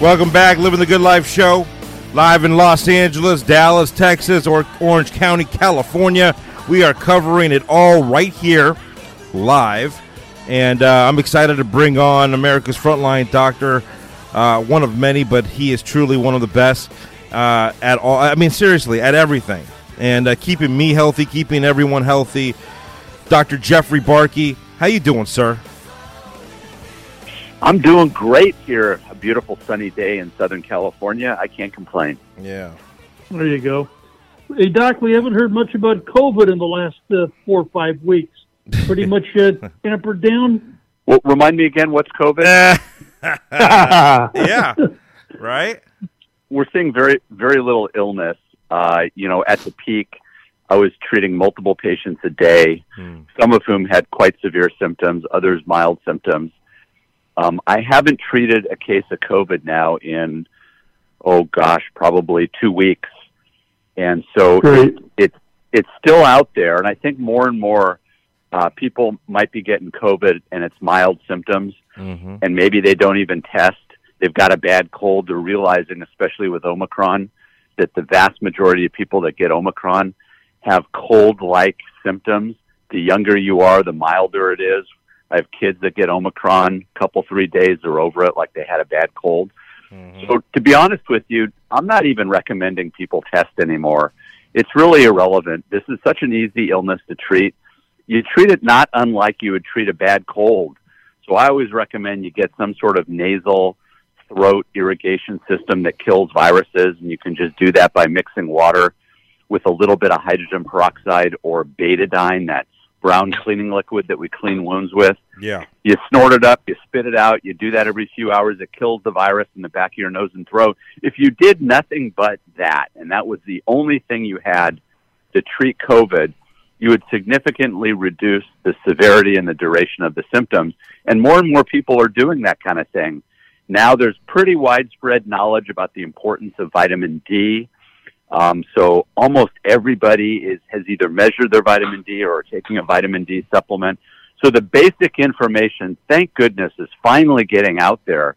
Welcome back, Living the Good Life show, live in Los Angeles, Dallas, Texas, or Orange County, California. We are covering it all right here, live, and uh, I'm excited to bring on America's frontline doctor, uh, one of many, but he is truly one of the best uh, at all. I mean, seriously, at everything, and uh, keeping me healthy, keeping everyone healthy. Dr. Jeffrey Barke, how you doing, sir? I'm doing great here. A beautiful sunny day in Southern California. I can't complain. Yeah. There you go. Hey, Doc, we haven't heard much about COVID in the last uh, four or five weeks. Pretty much uh, tampered down. Well, remind me again, what's COVID? yeah. Right? We're seeing very, very little illness. Uh, you know, at the peak, I was treating multiple patients a day, Hmm. some of whom had quite severe symptoms, others mild symptoms. Um, I haven't treated a case of COVID now in, oh gosh, probably two weeks. And so Great. it's it's still out there, and I think more and more uh, people might be getting COVID and it's mild symptoms, Mm-hmm. and maybe they don't even test. They've got a bad cold. They're realizing, especially with Omicron, that the vast majority of people that get Omicron have cold-like symptoms. The younger you are, the milder it is. I have kids that get Omicron, a couple three days they're over it, like they had a bad cold. Mm-hmm. So to be honest with you, I'm not even recommending people test anymore. It's really irrelevant. This is such an easy illness to treat. You treat it not unlike you would treat a bad cold. So I always recommend you get some sort of nasal throat irrigation system that kills viruses, and you can just do that by mixing water with a little bit of hydrogen peroxide or betadine, that brown cleaning liquid that we clean wounds with Yeah. you snort it up, you spit it out, you do that every few hours, it kills the virus in the back of your nose and throat. If you did nothing but that, and that was the only thing you had to treat COVID, you would significantly reduce the severity and the duration of the symptoms. And more and more people are doing that kind of thing. Now there's pretty widespread knowledge about the importance of vitamin D. Um, so almost everybody is, has either measured their vitamin D or are taking a vitamin D supplement. So the basic information, thank goodness, is finally getting out there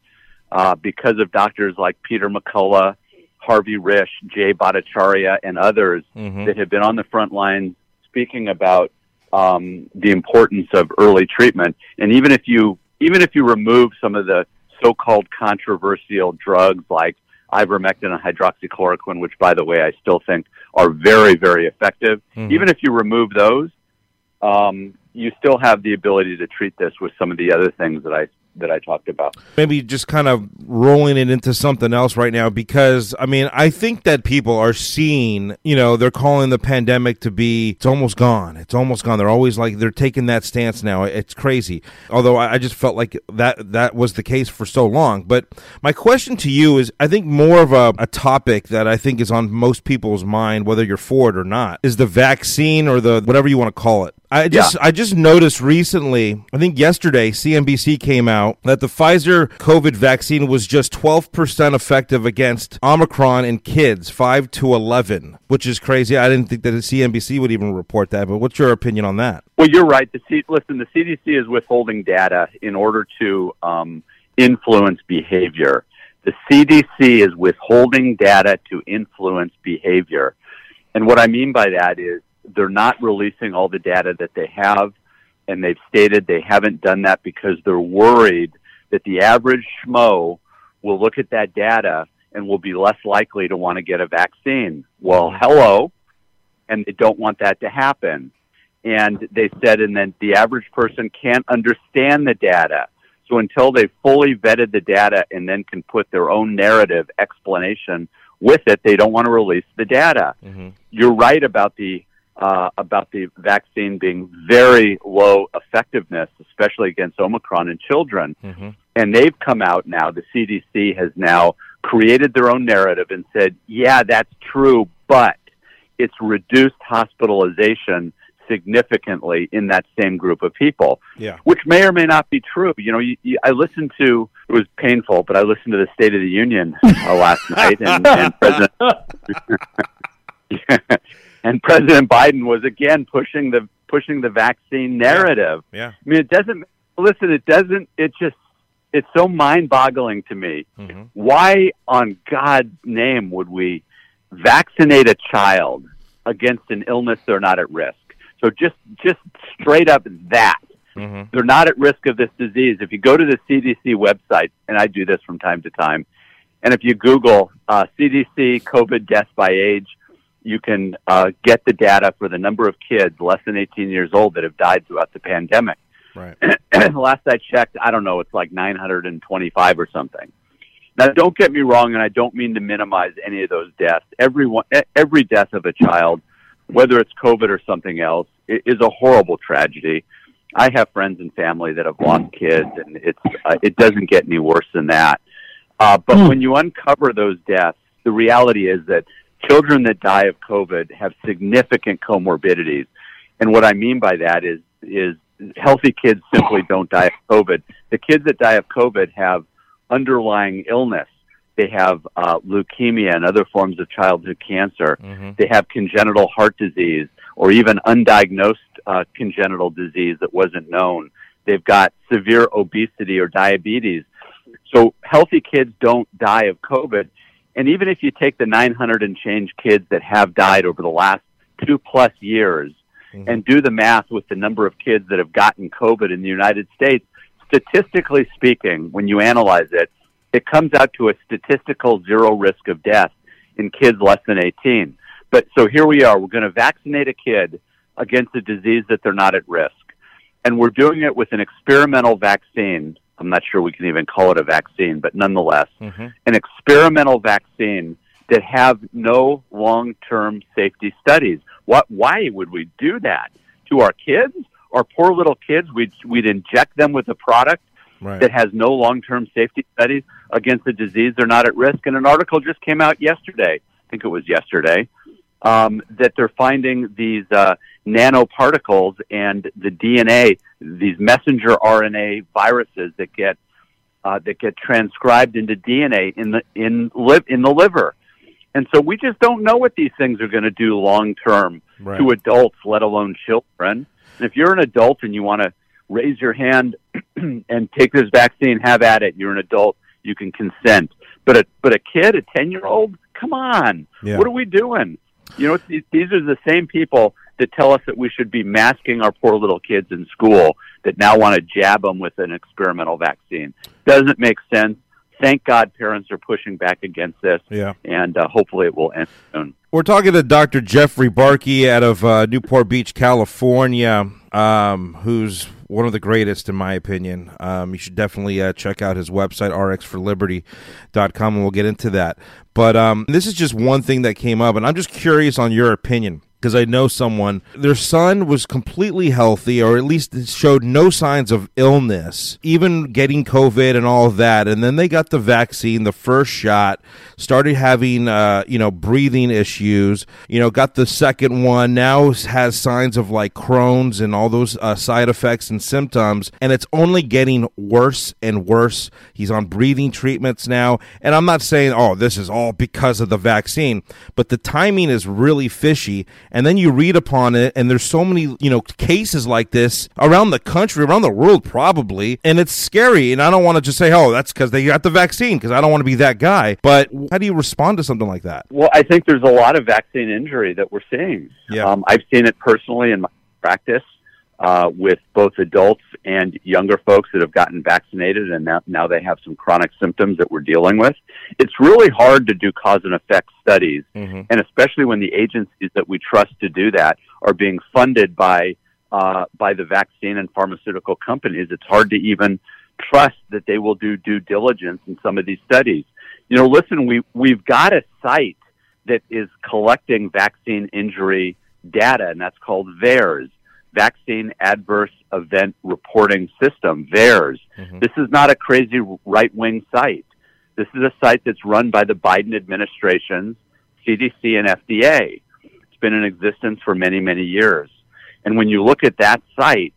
uh, because of doctors like Peter McCullough, Harvey Risch, Jay Bhattacharya, and others Mm-hmm. that have been on the front line speaking about um, the importance of early treatment. And even if you even if you remove some of the so-called controversial drugs like ivermectin and hydroxychloroquine, which by the way I still think are very very effective, Mhm. even if you remove those, um, you still have the ability to treat this with some of the other things that I that I talked about. maybe just kind of rolling it into something else right now because I mean I think that people are seeing you know they're calling the pandemic to be it's almost gone. It's almost gone. They're always like they're taking that stance now. It's crazy. Although I, just felt like that that was the case for so long. But my question to you is I think more of a, a topic that I think is on most people's mind whether you're for it or not is the vaccine or the whatever you want to call it I just I just noticed recently, I think yesterday, CNBC came out that the Pfizer COVID vaccine was just 12% effective against Omicron in kids 5 to 11, which is crazy. I didn't think that the CNBC would even report that, but what's your opinion on that? Well, you're right. The C- listen, the CDC is withholding data in order to um, influence behavior. The CDC is withholding data to influence behavior, and what I mean by that is they're not releasing all the data that they have, and they've stated they haven't done that because they're worried that the average schmo will look at that data and will be less likely to want to get a vaccine. Well, hello, and they don't want that to happen and they said, and then the average person can't understand the data. So until they fully vetted the data and then can put their own narrative explanation with it, they don't want to release the data. Mm-hmm. You're right about the uh, about the vaccine being very low effectiveness, especially against Omicron in children. Mm-hmm. And they've come out now. The CDC has now created their own narrative and said, "Yeah, that's true, but it's reduced hospitalization." significantly in that same group of people, Yeah. which may or may not be true. You know, you, you, I listened to it was painful, but I listened to the State of the Union uh, last night, and, and President and President Biden was again pushing the pushing the vaccine narrative. Yeah. I mean, it doesn't listen. It doesn't. It just it's so mind-boggling to me. Mhm. Why, on God's name, would we vaccinate a child against an illness they're not at risk? So just just straight up that Mhm. they're not at risk of this disease. If you go to the CDC website, and I do this from time to time, and if you Google uh, CDC COVID deaths by age, you can uh, get the data for the number of kids less than 18 years old that have died throughout the pandemic. Right. Last I checked, I don't know, it's like 925 or something. Now, don't get me wrong, and I don't mean to minimize any of those deaths. Every one, every death of a child, whether it's COVID or something else, is a horrible tragedy. I have friends and family that have lost kids, and it's uh, it doesn't get any worse than that. Uh, but Hmm. when you uncover those deaths, the reality is that children that die of COVID have significant comorbidities, and what I mean by that is is healthy kids simply don't die of COVID. The kids that die of COVID have underlying illness. They have uh, leukemia and other forms of childhood cancer. Mhm. They have congenital heart disease or even undiagnosed uh, congenital disease that wasn't known. They've got severe obesity or diabetes. So healthy kids don't die of COVID. And even if you take the 900 and change kids that have died over the last two plus years Mhm. and do the math with the number of kids that have gotten COVID in the United States, statistically speaking, when you analyze it, it comes out to a statistical zero risk of death in kids less than 18. But so here we are. We're going to vaccinate a kid against a disease that they're not at risk. And we're doing it with an experimental vaccine. I'm not sure we can even call it a vaccine, but nonetheless, Mhm. an experimental vaccine that have no long-term safety studies. What? Why would we do that to our kids? Our poor little kids. We'd we'd inject them with a product Right. that has no long-term safety studies against a disease they're not at risk. And an article just came out yesterday. I think it was yesterday um, that they're finding these uh, nanoparticles and the DNA, these messenger RNA viruses that get uh, that get transcribed into DNA in the in liv- in the liver. And so we just don't know what these things are going to do long term Right. to adults, let alone children. And if you're an adult and you want to raise your hand and take this vaccine, have at it. You're an adult, you can consent. But a but a kid, a ten year old, come on, Yeah. what are we doing? You know, these, these are the same people that tell us that we should be masking our poor little kids in school that now want to jab them with an experimental vaccine. Doesn't make sense. Thank God parents are pushing back against this, Yeah. and uh, hopefully it will end soon. We're talking to Dr. Jeffrey Barke out of uh, Newport Beach, California, um, who's one of the greatest, in my opinion. Um, you should definitely uh, check out his website, rxforliberty.com, and we'll get into that. But um, this is just one thing that came up, and I'm just curious on your opinion. Because I know someone, their son was completely healthy, or at least showed no signs of illness, even getting COVID and all that. And then they got the vaccine, the first shot, started having, uh, you know, breathing issues, you know, got the second one, now has signs of like Crohn's and all those uh, side effects and symptoms. And it's only getting worse and worse. He's on breathing treatments now. And I'm not saying, oh, this is all because of the vaccine, but the timing is really fishy. And then you read upon it, and there's so many, you know, cases like this around the country, around the world, probably. And it's scary. And I don't want to just say, oh, that's because they got the vaccine, because I don't want to be that guy. But how do you respond to something like that? Well, I think there's a lot of vaccine injury that we're seeing. Yeah. Um, I've seen it personally in my practice uh, with both adults and younger folks that have gotten vaccinated, and now, now they have some chronic symptoms that we're dealing with. It's really hard to do cause and effect studies, Mm-hmm. and especially when the agencies that we trust to do that are being funded by uh, by the vaccine and pharmaceutical companies. It's hard to even trust that they will do due diligence in some of these studies. You know, listen, we we've got a site that is collecting vaccine injury data, and that's called VAERS, Vaccine Adverse Event Reporting System, VAERS. Mhm. This is not a crazy right wing site. This is a site that's run by the Biden administration's CDC and FDA. It's been in existence for many, many years. And when you look at that site,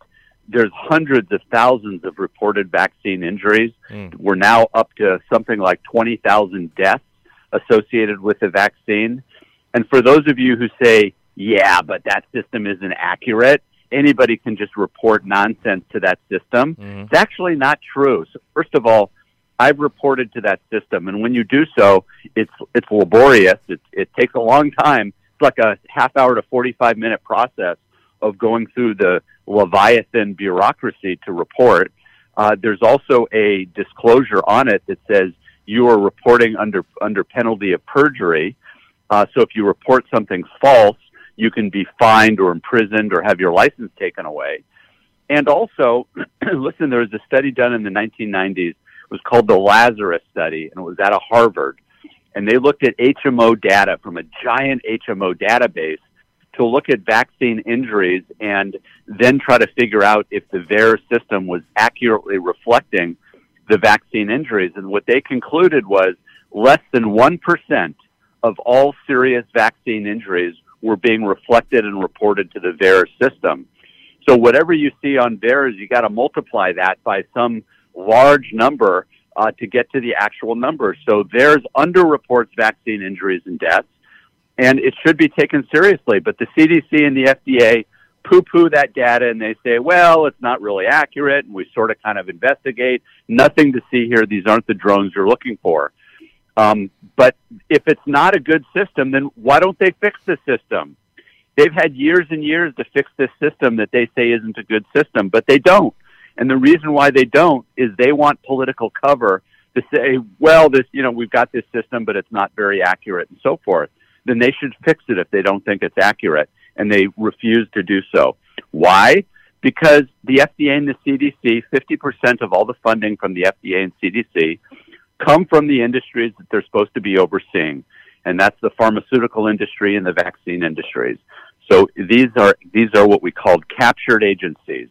there's hundreds of thousands of reported vaccine injuries. Mm. We're now up to something like 20,000 deaths associated with the vaccine. And for those of you who say, yeah, but that system isn't accurate, anybody can just report nonsense to that system. Mhm. It's actually not true. So first of all, I've reported to that system, and when you do so, it's it's laborious. It it takes a long time. It's like a half hour to forty five minute process of going through the leviathan bureaucracy to report. Uh, there's also a disclosure on it that says you are reporting under under penalty of perjury. Uh, so if you report something false, you can be fined or imprisoned or have your license taken away. And also, listen, there was a study done in the 1990s. It was called the Lazarus study, and it was out of Harvard. And they looked at HMO data from a giant HMO database to look at vaccine injuries and then try to figure out if the VAERS system was accurately reflecting the vaccine injuries. And what they concluded was less than 1% of all serious vaccine injuries were being reflected and reported to the VAERS system. So whatever you see on VAERS, you got to multiply that by some large number uh, to get to the actual number. So VAERS underreports vaccine injuries and deaths, and it should be taken seriously. But the CDC and the FDA poo-poo that data, and they say, well, it's not really accurate, and we sort of kind of investigate. Nothing to see here. These aren't the drones you're looking for. Um, but if it's not a good system, then why don't they fix the system? They've had years and years to fix this system that they say isn't a good system, but they don't. And the reason why they don't is they want political cover to say, well, this, you know, we've got this system, but it's not very accurate and so forth. Then they should fix it if they don't think it's accurate. And they refuse to do so. Why? Because the FDA and the CDC, 50% of all the funding from the FDA and CDC come from the industries that they're supposed to be overseeing. And that's the pharmaceutical industry and the vaccine industries. So these are, these are what we call captured agencies.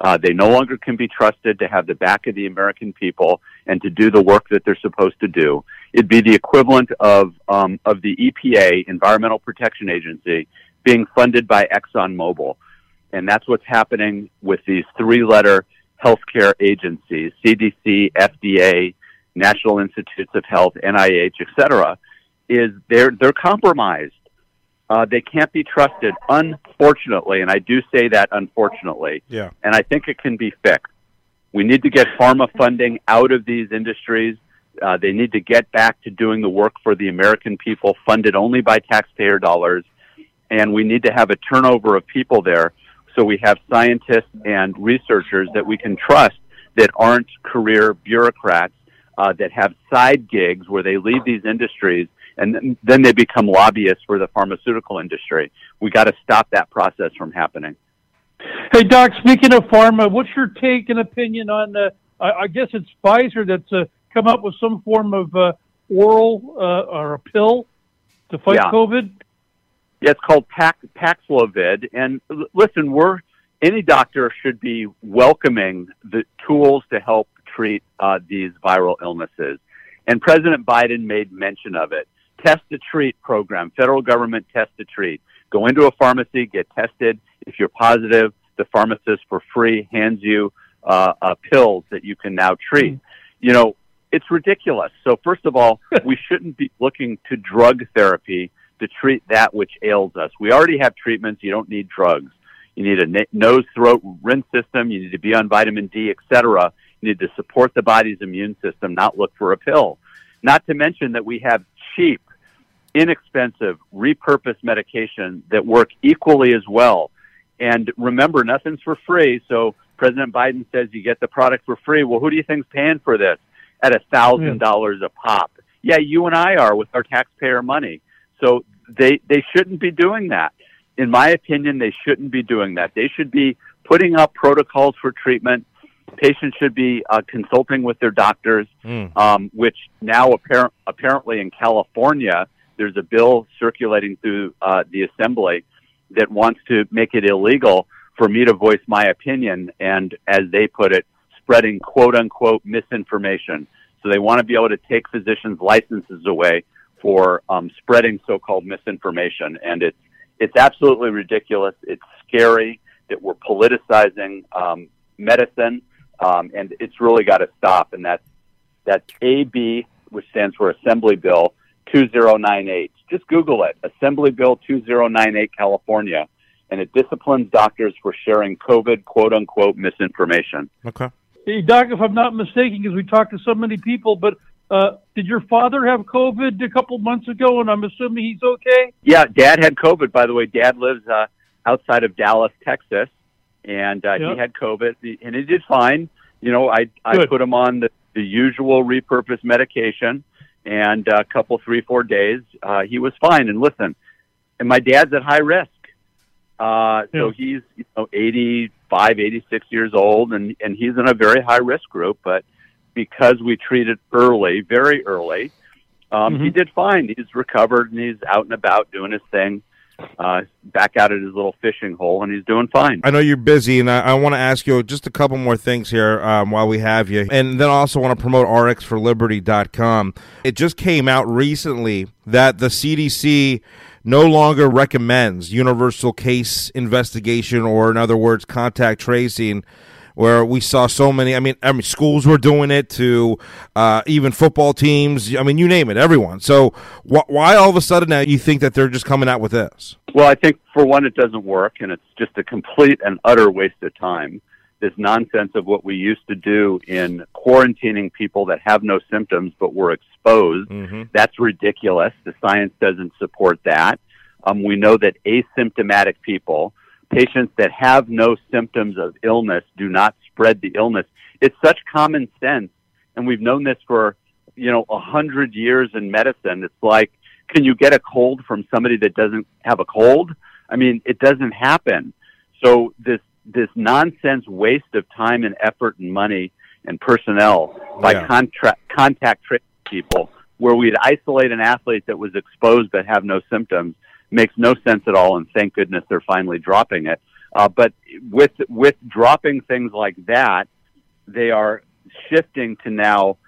Uh, they no longer can be trusted to have the back of the American people and to do the work that they're supposed to do. It'd be the equivalent of um, of the EPA, Environmental Protection Agency, being funded by ExxonMobil, and that's what's happening with these three-letter healthcare agencies: CDC, FDA, National Institutes of Health, NIH, et cetera. Is they're they're compromised. Uh, they can't be trusted, unfortunately, and I do say that unfortunately. Yeah. And I think it can be fixed. We need to get pharma funding out of these industries. Uh, they need to get back to doing the work for the American people, funded only by taxpayer dollars. And we need to have a turnover of people there so we have scientists and researchers that we can trust that aren't career bureaucrats uh, that have side gigs where they leave these industries and then, they become lobbyists for the pharmaceutical industry. We got to stop that process from happening. Hey, Doc, speaking of pharma, what's your take and opinion on, uh, I, guess it's Pfizer that's uh, come up with some form of uh, oral uh, or a pill to fight Yeah. COVID? Yeah, it's called Pax, Paxlovid. And l- listen, we're any doctor should be welcoming the tools to help treat uh, these viral illnesses. And President Biden made mention of it. Test to treat program, federal government test to treat. Go into a pharmacy, get tested. If you're positive, the pharmacist for free hands you uh, uh, pills that you can now treat. You know, it's ridiculous. So first of all, we shouldn't be looking to drug therapy to treat that which ails us. We already have treatments. You don't need drugs. You need a nose, throat, rinse system. You need to be on vitamin D, etc. Need to support the body's immune system, not look for a pill. Not to mention that we have cheap, inexpensive, repurposed medication that work equally as well. And remember, nothing's for free. So President Biden says you get the product for free. Well, who do you think's paying for this at a thousand dollars a pop? Yeah, you and I are with our taxpayer money. So they they shouldn't be doing that. In my opinion, they shouldn't be doing that. They should be putting up protocols for treatment. Patients should be uh, consulting with their doctors, Mm. um, which now apparent, apparently in California, there's a bill circulating through uh, the assembly that wants to make it illegal for me to voice my opinion and, as they put it, spreading quote unquote misinformation. So they want to be able to take physicians' licenses away for um, spreading so-called misinformation, and it's it's absolutely ridiculous. It's scary that we're politicizing um, medicine, um, and it's really got to stop. And that's that's AB, which stands for Assembly Bill 2098. Just Google it, Assembly Bill 2098, California, and it disciplines doctors for sharing COVID quote unquote misinformation. Okay. Hey, Doc, if I'm not mistaken, because we talked to so many people, but uh, did your father have COVID a couple months ago? And I'm assuming he's okay. Yeah, Dad had COVID. By the way, Dad lives uh, outside of Dallas, Texas, and uh, Yeah. he had COVID, and he did fine. You know, I I Good. put him on the, the usual repurposed medication, and uh, a couple, three, four days, uh, he was fine. And listen, and my dad's at high risk. Uh, so he's you know eighty five, eighty six years old, and and he's in a very high risk group. But because we treated early, very early, um, he Mhm. did fine. He's recovered and he's out and about doing his thing. Uh, back out at his little fishing hole, and he's doing fine. I know you're busy, and I, I want to ask you just a couple more things here um, while we have you. And then I also want to promote rxforliberty.com. It just came out recently that the CDC no longer recommends universal case investigation, or in other words, contact tracing. Where we saw so many, I mean, I mean, schools were doing it to uh, even football teams. I mean, you name it, everyone. So, wh- why all of a sudden now you think that they're just coming out with this? Well, I think for one, it doesn't work, and it's just a complete and utter waste of time. This nonsense of what we used to do in quarantining people that have no symptoms but were exposed, Mm-hmm. that's ridiculous. The science doesn't support that. Um, we know that asymptomatic people, patients that have no symptoms of illness, do not spread the illness. It's such common sense, and we've known this for you know a hundred years in medicine. It's like, can you get a cold from somebody that doesn't have a cold? I mean, it doesn't happen. So this this nonsense waste of time and effort and money and personnel by Yeah. contra- contact people, where we'd isolate an athlete that was exposed but have no symptoms, makes no sense at all. And thank goodness they're finally dropping it. Uh, but with with dropping things like that, they are shifting to now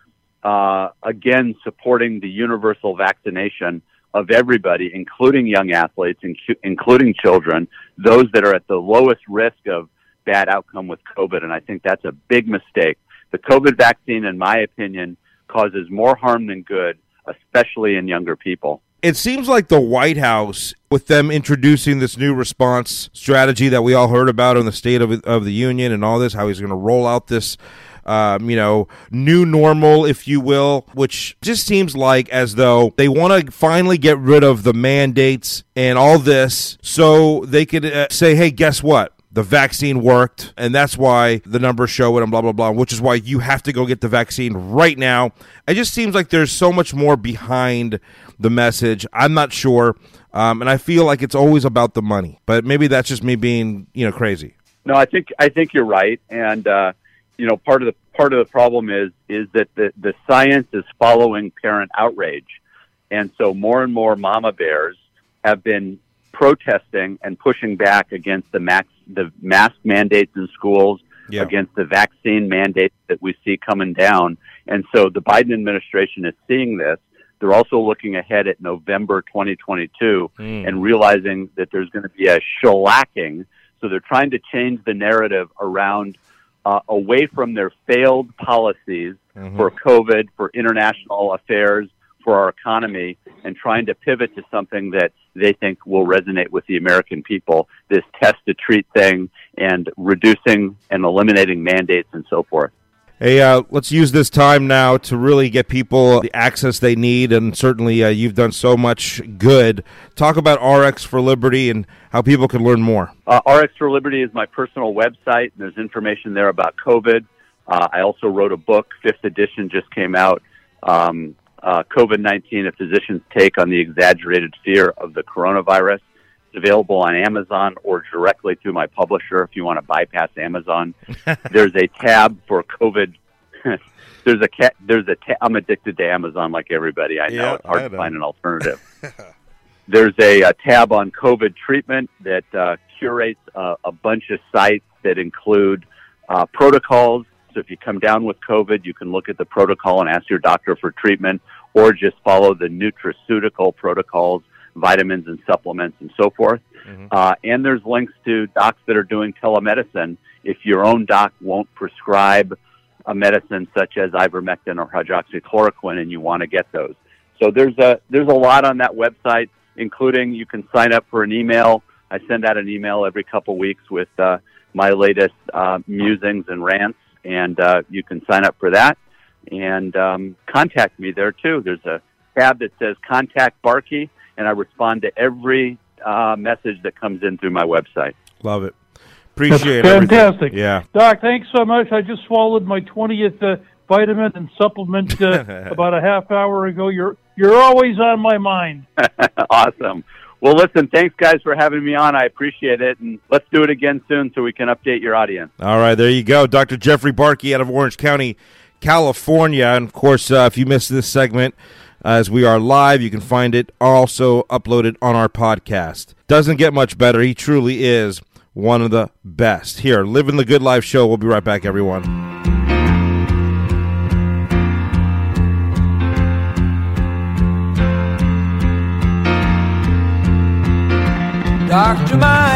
uh, again supporting the universal vaccination of everybody, including young athletes, incu- including children, those that are at the lowest risk of bad outcome with COVID. And I think that's a big mistake. The COVID vaccine, in my opinion, causes more harm than good, especially in younger people. It seems like the White House, with them introducing this new response strategy that we all heard about in the State of, of the Union and all this, how he's going to roll out this, um, you know, new normal, if you will, which just seems like as though they want to finally get rid of the mandates and all this so they could uh, say, hey, guess what? The vaccine worked, and that's why the numbers show it, and blah blah blah. Which is why you have to go get the vaccine right now. It just seems like there's so much more behind the message. I'm not sure, um, and I feel like it's always about the money. But maybe that's just me being, you know, crazy. No, I think I think you're right, and uh, you know part of the part of the problem is is that the the science is following parent outrage, and so more and more mama bears have been protesting and pushing back against the max the mask mandates in schools, Yeah. against the vaccine mandates that we see coming down, and so the Biden administration is seeing this. They're also looking ahead at November 2022 Mm. and realizing that there's going to be a shellacking. So they're trying to change the narrative around uh, away from their failed policies Mhm. for COVID, for international affairs, for our economy, and trying to pivot to something that they think will resonate with the American people this test to treat thing and reducing and eliminating mandates and so forth. Hey, uh, let's use this time now to really get people the access they need, and certainly uh, you've done so much good. Talk about RX for Liberty and how people can learn more. Uh, RX for Liberty is my personal website. and There's information there about COVID. Uh, I also wrote a book. Fifth edition just came out. Um, uh, COVID 19, a physician's take on the exaggerated fear of the coronavirus. It's available on Amazon or directly through my publisher if you want to bypass Amazon. there's a tab for COVID. there's a cat. there's a ta- I'm addicted to Amazon like everybody. I know Yeah, it's hard to find an alternative. There's a, a tab on COVID treatment that uh, curates uh, a bunch of sites that include uh, protocols. So if you come down with COVID, you can look at the protocol and ask your doctor for treatment, or just follow the nutraceutical protocols, vitamins and supplements, and so forth. Mhm. Uh, and there's links to docs that are doing telemedicine. If your own doc won't prescribe a medicine such as ivermectin or hydroxychloroquine, and you want to get those, so there's a there's a lot on that website, including you can sign up for an email. I I send out an email every couple weeks with uh, my latest uh, musings and rants, and uh, you can sign up for that and um, contact me there too. There's a tab that says Contact Barke, and I respond to every uh, message that comes in through my website. Love it. Appreciate it. fantastic. Yeah. Doc, thanks so much. I just swallowed my 20th uh, vitamin and supplement uh, about a half hour ago. You're you're always on my mind. awesome. Well, listen, thanks guys for having me on. I appreciate it, and let's do it again soon so we can update your audience. All right, there you go, Dr. Jeffrey Barke out of Orange County, California, and of course, uh, if you missed this segment. As we are live, you can find it also uploaded on our podcast. Doesn't get much better. He truly is one of the best. Here, Living the Good Life show. We'll be right back, everyone. Doctor, my